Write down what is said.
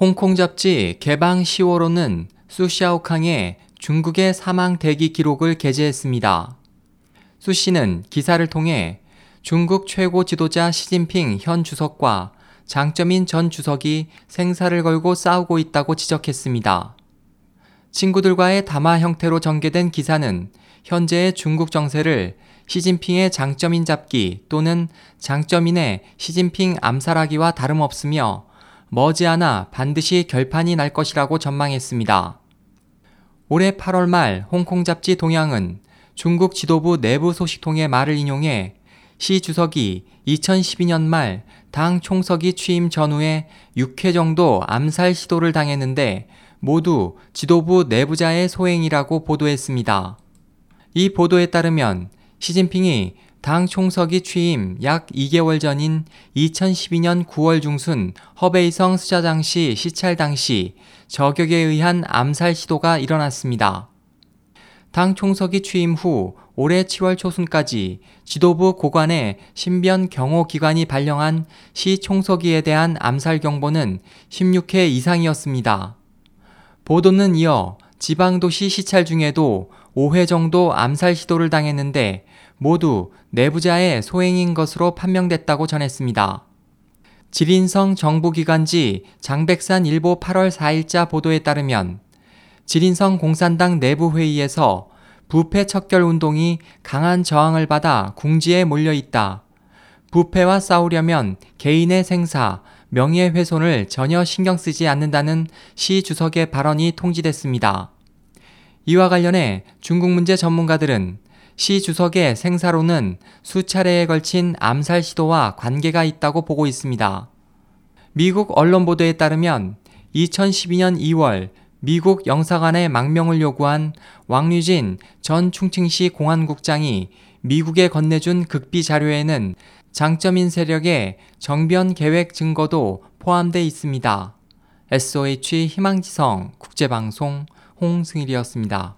홍콩 잡지 개방 10월호는 수샤오캉의 중국의 사망 대기 기록을 게재했습니다. 수 씨는 기사를 통해 중국 최고 지도자 시진핑 현 주석과 장점인 전 주석이 생사를 걸고 싸우고 있다고 지적했습니다. 친구들과의 담화 형태로 전개된 기사는 현재의 중국 정세를 시진핑의 장점인 잡기 또는 장점인의 시진핑 암살하기와 다름없으며 머지않아 반드시 결판이 날 것이라고 전망했습니다. 올해 8월 말 홍콩 잡지 동양은 중국 지도부 내부 소식통의 말을 인용해 시 주석이 2012년 말 당 총석이 취임 전후에 6회 정도 암살 시도를 당했는데 모두 지도부 내부자의 소행이라고 보도했습니다. 이 보도에 따르면 시진핑이 당 총석이 취임 약 2개월 전인 2012년 9월 중순 허베이성 스자장시 시찰 당시 저격에 의한 암살 시도가 일어났습니다. 당 총석이 취임 후 올해 7월 초순까지 지도부 고관의 신변 경호 기관이 발령한 시 총서기에 대한 암살 경보는 16회 이상이었습니다. 보도는 이어 지방도시 시찰 중에도 5회 정도 암살 시도를 당했는데 모두 내부자의 소행인 것으로 판명됐다고 전했습니다. 지린성 정부기관지 장백산 일보 8월 4일자 보도에 따르면 지린성 공산당 내부회의에서 부패 척결 운동이 강한 저항을 받아 궁지에 몰려 있다. 부패와 싸우려면 개인의 생사, 명예훼손을 전혀 신경 쓰지 않는다는 시 주석의 발언이 통지됐습니다. 이와 관련해 중국 문제 전문가들은 시 주석의 생사로는 수차례에 걸친 암살 시도와 관계가 있다고 보고 있습니다. 미국 언론 보도에 따르면 2012년 2월 미국 영사관의 망명을 요구한 왕류진 전 충칭시 공안국장이 미국에 건네준 극비 자료에는 장점인 세력의 정변 계획 증거도 포함돼 있습니다. SOH 희망지성 국제방송 홍승일이었습니다.